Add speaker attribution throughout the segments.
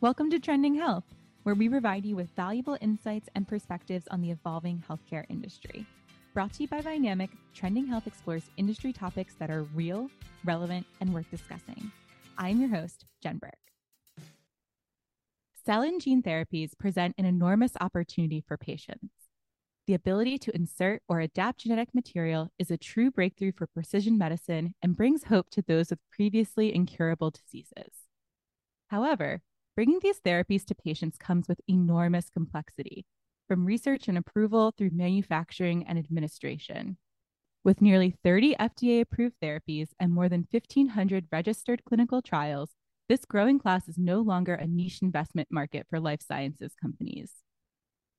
Speaker 1: Welcome to Trending Health, where we provide you with valuable insights and perspectives on the evolving healthcare industry. Brought to you by Vynamic, Trending Health explores industry topics that are real, relevant, and worth discussing. I'm your host, Jen Burke. Cell and gene therapies present an enormous opportunity for patients. The ability to insert or adapt genetic material is a true breakthrough for precision medicine and brings hope to those with previously incurable diseases. However, Bringing these therapies to patients comes with enormous complexity, from research and approval through manufacturing and administration. With nearly 30 FDA approved therapies and more than 1,500 registered clinical trials, this growing class is no longer a niche investment market for life sciences companies.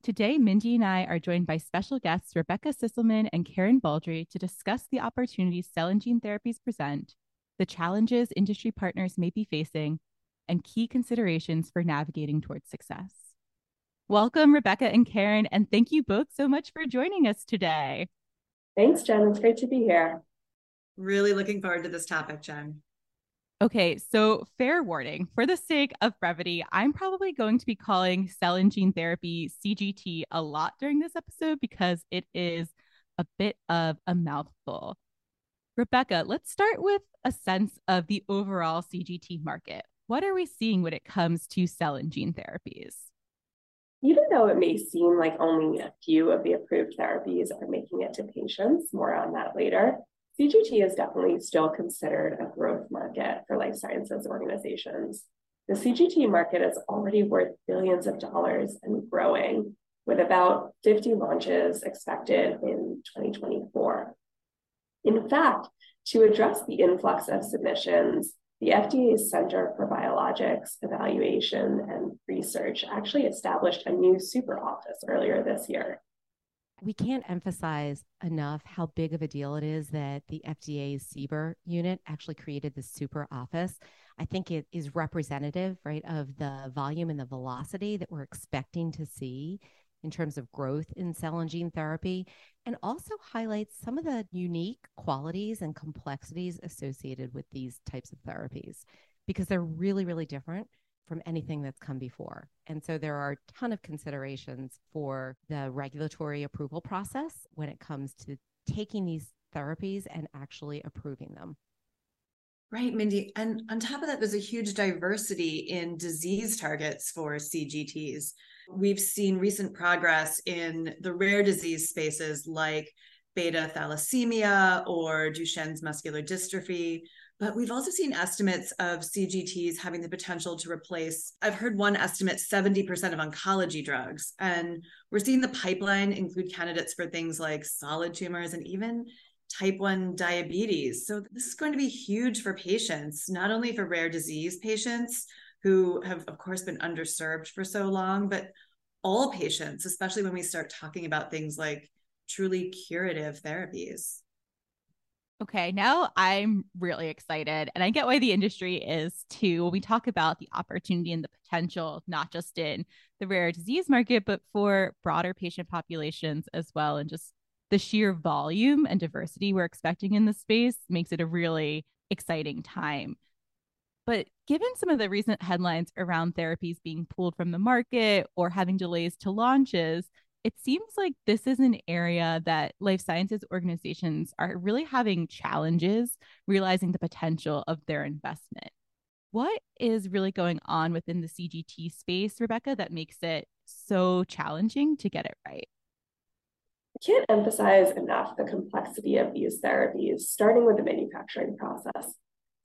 Speaker 1: Today, Mindy and I are joined by special guests Rebecca Sisselman and Karen Baldry to discuss the opportunities cell and gene therapies present, the challenges industry partners may be facing, and key considerations for navigating towards success. Welcome, Rebecca and Karen, and thank you both so much for joining us today.
Speaker 2: Thanks, Jen. It's great to be here.
Speaker 3: Really looking forward to this topic, Jen.
Speaker 1: Okay, so fair warning for the sake of brevity, I'm probably going to be calling cell and gene therapy CGT a lot during this episode because it is a bit of a mouthful. Rebecca, let's start with a sense of the overall CGT market. What are we seeing when it comes to cell and gene therapies?
Speaker 2: Even though it may seem like only a few of the approved therapies are making it to patients, more on that later, CGT is definitely still considered a growth market for life sciences organizations. The CGT market is already worth billions of dollars and growing, with about 50 launches expected in 2024. In fact, to address the influx of submissions, the FDA's Center for Biologics Evaluation and Research actually established a new super office earlier this year.
Speaker 4: We can't emphasize enough how big of a deal it is that the FDA's CBER unit actually created this super office. I think it is representative, right, of the volume and the velocity that we're expecting to see in terms of growth in cell and gene therapy, and also highlights some of the unique qualities and complexities associated with these types of therapies because they're really, really different from anything that's come before. And so there are a ton of considerations for the regulatory approval process when it comes to taking these therapies and actually approving them.
Speaker 3: Right, Mindy. And on top of that, there's a huge diversity in disease targets for CGTs. We've seen recent progress in the rare disease spaces like beta thalassemia or Duchenne's muscular dystrophy. But we've also seen estimates of CGTs having the potential to replace, I've heard one estimate 70% of oncology drugs. And we're seeing the pipeline include candidates for things like solid tumors and even type 1 diabetes. So this is going to be huge for patients, not only for rare disease patients, who have, of course, been underserved for so long, but all patients, especially when we start talking about things like truly curative therapies.
Speaker 1: Okay, now I'm really excited, and I get why the industry is too. When we talk about the opportunity and the potential, not just in the rare disease market, but for broader patient populations as well, and just the sheer volume and diversity we're expecting in the space makes it a really exciting time. But given some of the recent headlines around therapies being pulled from the market or having delays to launches, it seems like this is an area that life sciences organizations are really having challenges realizing the potential of their investment. What is really going on within the CGT space, Rebecca, that makes it so challenging to get it right?
Speaker 2: I can't emphasize enough the complexity of these therapies, starting with the manufacturing process.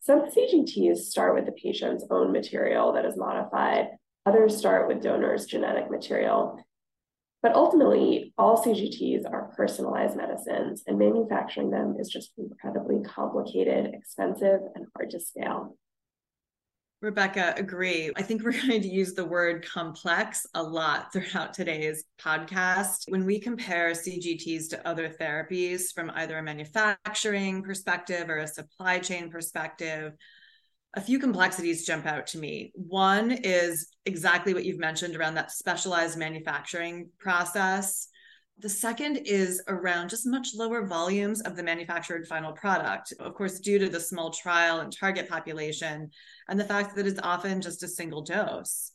Speaker 2: Some CGTs start with the patient's own material that is modified, others start with donors' genetic material. But ultimately, all CGTs are personalized medicines, and manufacturing them is just incredibly complicated, expensive, and hard to scale.
Speaker 3: Rebecca, agree. I think we're going to use the word complex a lot throughout today's podcast. When we compare CGTs to other therapies from either a manufacturing perspective or a supply chain perspective, a few complexities jump out to me. One is exactly what you've mentioned around that specialized manufacturing process. The second is around just much lower volumes of the manufactured final product, of course, due to the small trial and target population, and the fact that it's often just a single dose.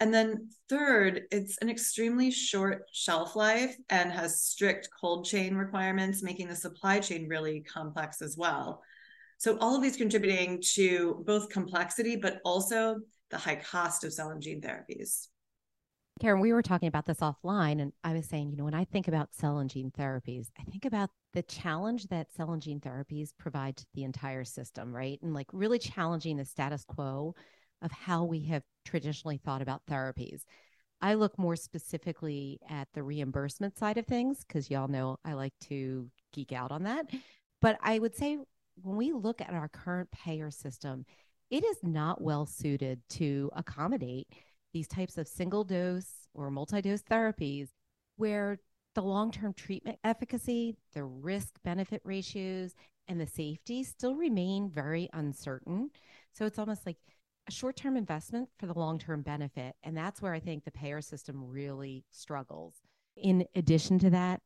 Speaker 3: And then third, it's an extremely short shelf life and has strict cold chain requirements, making the supply chain really complex as well. So all of these contributing to both complexity, but also the high cost of cell and gene therapies.
Speaker 4: Karen, we were talking about this offline, and I was saying, you know, when I think about cell and gene therapies, I think about the challenge that cell and gene therapies provide to the entire system, right? And like really challenging the status quo of how we have traditionally thought about therapies. I look more specifically at the reimbursement side of things because y'all know I like to geek out on that. But I would say when we look at our current payer system, it is not well suited to accommodate these types of single dose or multi dose therapies where the long term treatment efficacy, the risk benefit ratios, and the safety still remain very uncertain. So it's almost like a short term investment for the long term benefit. And that's where I think the payer system really struggles. In addition to that,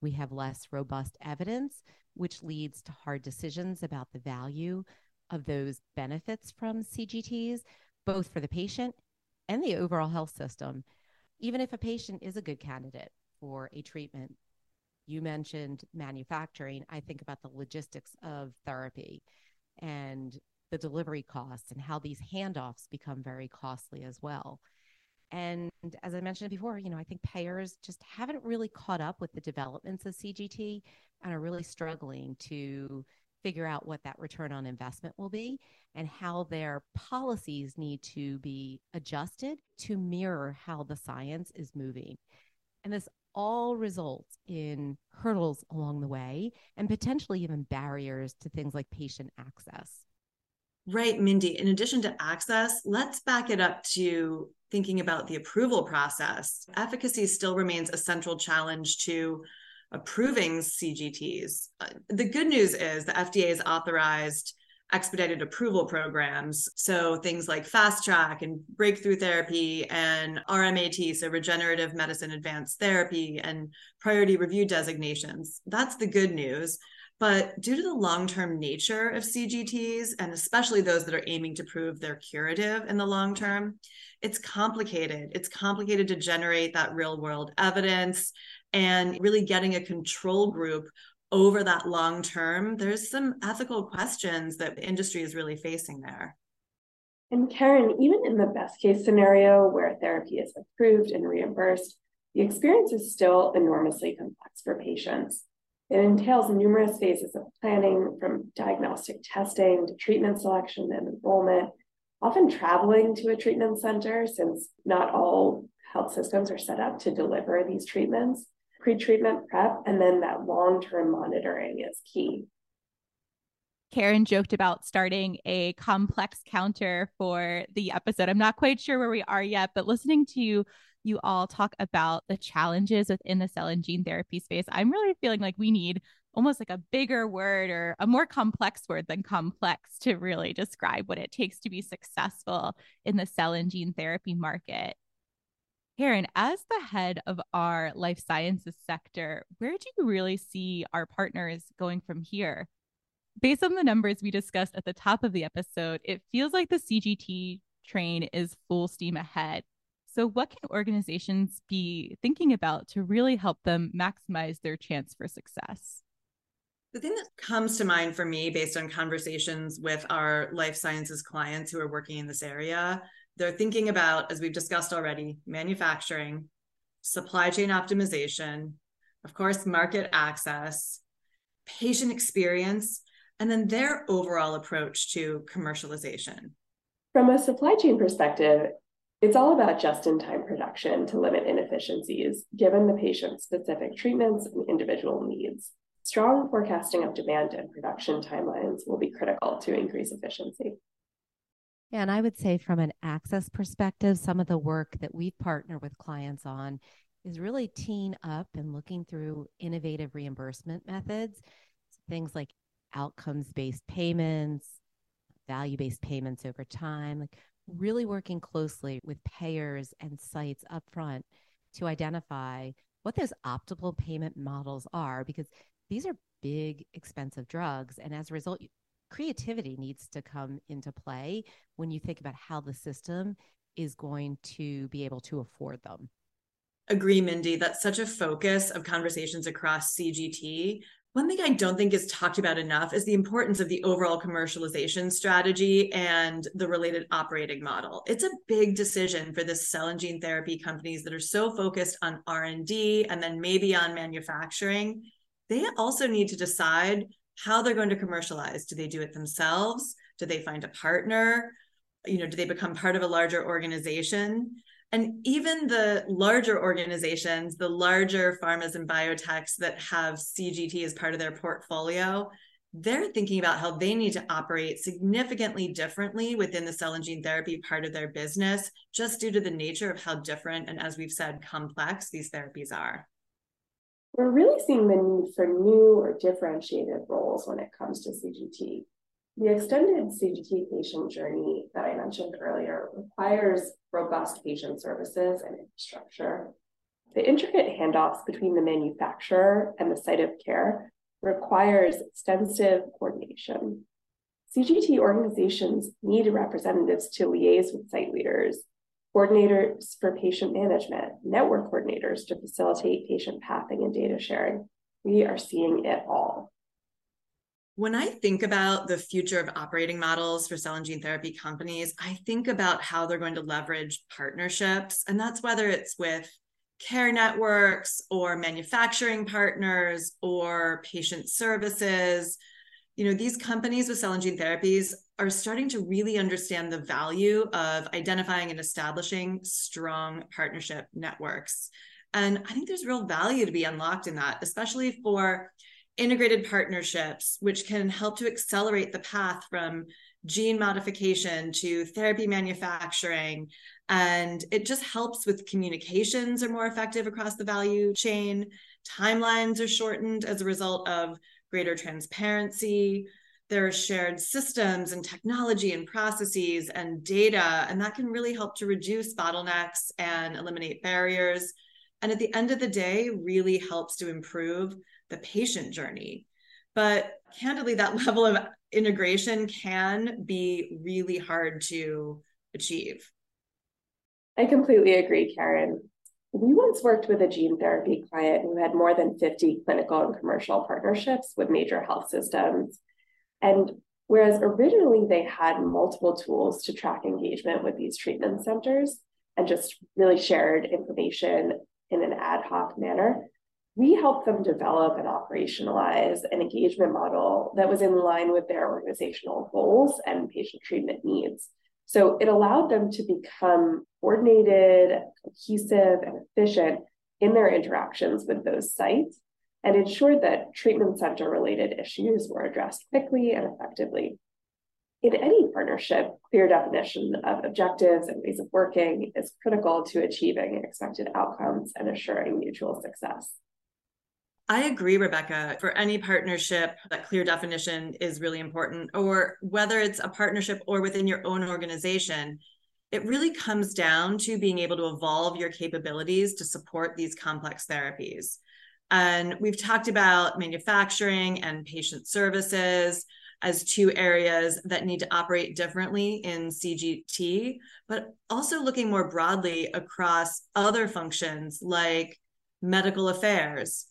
Speaker 4: we have less robust evidence, which leads to hard decisions about the value of those benefits from CGTs, both for the patient and the overall health system. Even if a patient is a good candidate for a treatment, you mentioned manufacturing. I think about the logistics of therapy and the delivery costs and how these handoffs become very costly as well. And as I mentioned before, you know, I think payers just haven't really caught up with the developments of CGT and are really struggling to figure out what that return on investment will be and how their policies need to be adjusted to mirror how the science is moving. And this all results in hurdles along the way and potentially even barriers to things like patient access.
Speaker 3: Right, Mindy. In addition to access, let's back it up to thinking about the approval process. Efficacy still remains a central challenge to approving CGTs. Uh, the good news is the FDA has authorized expedited approval programs. So things like fast track and breakthrough therapy and RMAT, so regenerative medicine advanced therapy and priority review designations. That's the good news. But due to the long term nature of CGTs, and especially those that are aiming to prove they're curative in the long term, it's complicated. It's complicated to generate that real world evidence and really getting a control group over that long term. There's some ethical questions that the industry is really facing there.
Speaker 2: And Karen, even in the best case scenario where therapy is approved and reimbursed, the experience is still enormously complex for patients. It entails numerous phases of planning from diagnostic testing to treatment selection and enrollment, often traveling to a treatment center since not all health systems are set up to deliver these treatments pre-treatment prep and then that long-term monitoring is key.
Speaker 1: Karen joked about starting a complex counter for the episode. I'm not quite sure where we are yet, but listening to you, you all talk about the challenges within the cell and gene therapy space, I'm really feeling like we need almost like a bigger word or a more complex word than complex to really describe what it takes to be successful in the cell and gene therapy market. Karen, as the head of our life sciences sector, where do you really see our partners going from here? Based on the numbers we discussed at the top of the episode, it feels like the CGT train is full steam ahead. So, what can organizations be thinking about to really help them maximize their chance for success?
Speaker 3: The thing that comes to mind for me, based on conversations with our life sciences clients who are working in this area, they're thinking about, as we've discussed already, manufacturing, supply chain optimization, of course, market access, patient experience, and then their overall approach to commercialization.
Speaker 2: From a supply chain perspective, it's all about just in time production to limit inefficiencies given the patient's specific treatments and individual needs. Strong forecasting of demand and production timelines will be critical to increase efficiency.
Speaker 4: And I would say from an access perspective, some of the work that we've partnered with clients on is really teeing up and looking through innovative reimbursement methods, things like outcomes based payments, value based payments over time, like really working closely with payers and sites upfront to identify what those optimal payment models are because these are big expensive drugs and as a result creativity needs to come into play when you think about how the system is going to be able to afford them.
Speaker 3: Agree, Mindy. That's such a focus of conversations across CGT. One thing I don't think is talked about enough is the importance of the overall commercialization strategy and the related operating model. It's a big decision for the cell and gene therapy companies that are so focused on R&D and then maybe on manufacturing. They also need to decide how they're going to commercialize. Do they do it themselves? Do they find a partner? You know, do they become part of a larger organization? And even the larger organizations, the larger pharmas and biotechs that have CGT as part of their portfolio, they're thinking about how they need to operate significantly differently within the cell and gene therapy part of their business, just due to the nature of how different and, as we've said, complex these therapies are.
Speaker 2: We're really seeing the need for new or differentiated roles when it comes to CGT. The extended CGT patient journey that I mentioned earlier requires robust patient services and infrastructure. The intricate handoffs between the manufacturer and the site of care requires extensive coordination. CGT organizations need representatives to liaise with site leaders, coordinators for patient management, network coordinators to facilitate patient pathing and data sharing. We are seeing it all.
Speaker 3: When I think about the future of operating models for cell and gene therapy companies, I think about how they're going to leverage partnerships. And that's whether it's with care networks or manufacturing partners or patient services. You know, these companies with cell and gene therapies are starting to really understand the value of identifying and establishing strong partnership networks. And I think there's real value to be unlocked in that, especially for integrated partnerships, which can help to accelerate the path from gene modification to therapy manufacturing. And it just helps with communications are more effective across the value chain. Timelines are shortened as a result of greater transparency. There are shared systems and technology and processes and data, and that can really help to reduce bottlenecks and eliminate barriers. And at the end of the day, really helps to improve the patient journey. But candidly, that level of integration can be really hard to achieve.
Speaker 2: I completely agree, Karen. We once worked with a gene therapy client who had more than 50 clinical and commercial partnerships with major health systems. And whereas originally they had multiple tools to track engagement with these treatment centers and just really shared information in an ad hoc manner, we helped them develop and operationalize an engagement model that was in line with their organizational goals and patient treatment needs. So it allowed them to become coordinated, cohesive, and efficient in their interactions with those sites and ensured that treatment center related issues were addressed quickly and effectively. In any partnership, clear definition of objectives and ways of working is critical to achieving expected outcomes and assuring mutual success.
Speaker 3: I agree, Rebecca. For any partnership, that clear definition is really important, or whether it's a partnership or within your own organization, it really comes down to being able to evolve your capabilities to support these complex therapies. And we've talked about manufacturing and patient services as two areas that need to operate differently in CGT, but also looking more broadly across other functions like medical affairs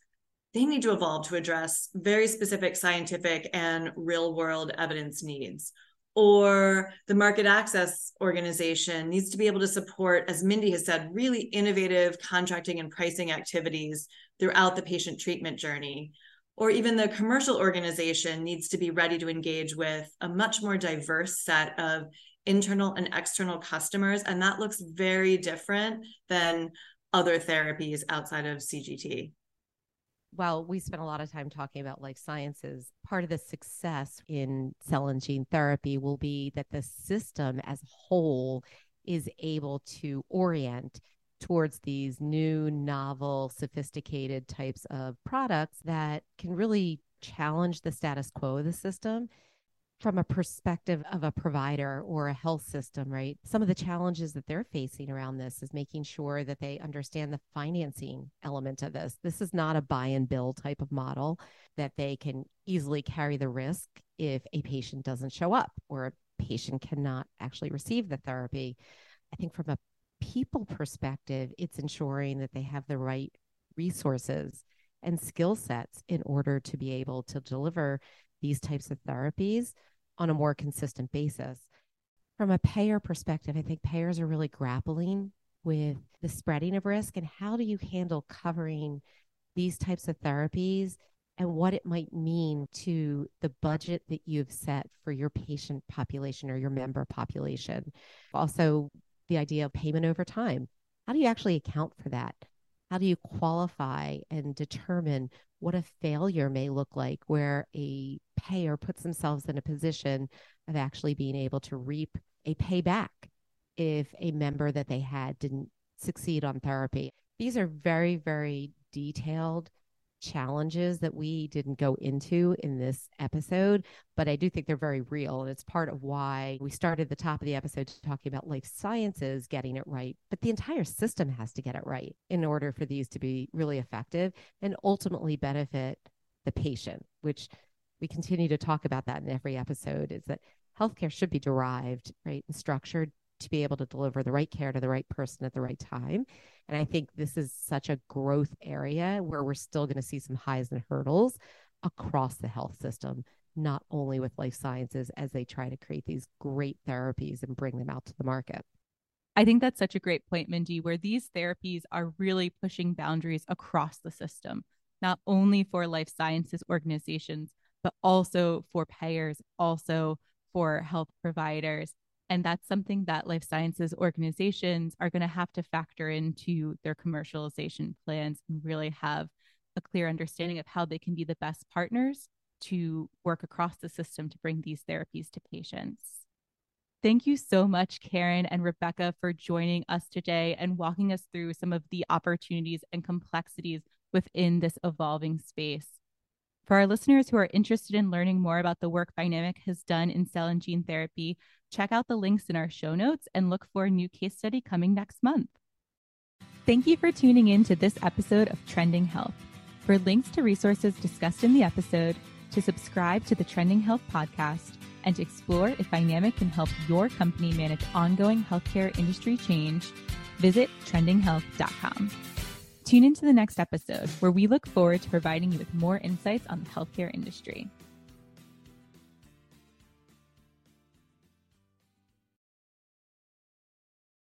Speaker 3: they need to evolve to address very specific scientific and real world evidence needs. Or the market access organization needs to be able to support, as Mindy has said, really innovative contracting and pricing activities throughout the patient treatment journey. Or even the commercial organization needs to be ready to engage with a much more diverse set of internal and external customers. And that looks very different than other therapies outside of CGT
Speaker 4: while we spent a lot of time talking about life sciences, part of the success in cell and gene therapy will be that the system as a whole is able to orient towards these new, novel, sophisticated types of products that can really challenge the status quo of the system from a perspective of a provider or a health system, right? Some of the challenges that they're facing around this is making sure that they understand the financing element of this. This is not a buy and bill type of model that they can easily carry the risk if a patient doesn't show up or a patient cannot actually receive the therapy. I think from a people perspective, it's ensuring that they have the right resources and skill sets in order to be able to deliver these types of therapies on a more consistent basis. From a payer perspective, I think payers are really grappling with the spreading of risk and how do you handle covering these types of therapies and what it might mean to the budget that you've set for your patient population or your member population. Also, the idea of payment over time. How do you actually account for that? How do you qualify and determine what a failure may look like where a payer puts themselves in a position of actually being able to reap a payback if a member that they had didn't succeed on therapy? These are very, very detailed challenges that we didn't go into in this episode, but I do think they're very real. And it's part of why we started the top of the episode talking about life sciences getting it right. But the entire system has to get it right in order for these to be really effective and ultimately benefit the patient, which we continue to talk about that in every episode is that healthcare should be derived, right, and structured to be able to deliver the right care to the right person at the right time. And I think this is such a growth area where we're still going to see some highs and hurdles across the health system, not only with life sciences as they try to create these great therapies and bring them out to the market.
Speaker 1: I think that's such a great point, Mindy, where these therapies are really pushing boundaries across the system, not only for life sciences organizations, but also for payers, also for health providers. And that's something that life sciences organizations are going to have to factor into their commercialization plans and really have a clear understanding of how they can be the best partners to work across the system to bring these therapies to patients. Thank you so much, Karen and Rebecca, for joining us today and walking us through some of the opportunities and complexities within this evolving space. For our listeners who are interested in learning more about the work Vynamic has done in cell and gene therapy, check out the links in our show notes and look for a new case study coming next month. Thank you for tuning in to this episode of Trending Health. For links to resources discussed in the episode, to subscribe to the Trending Health podcast, and to explore if Vynamic can help your company manage ongoing healthcare industry change, visit trendinghealth.com. Tune into the next episode where we look forward to providing you with more insights on the healthcare industry.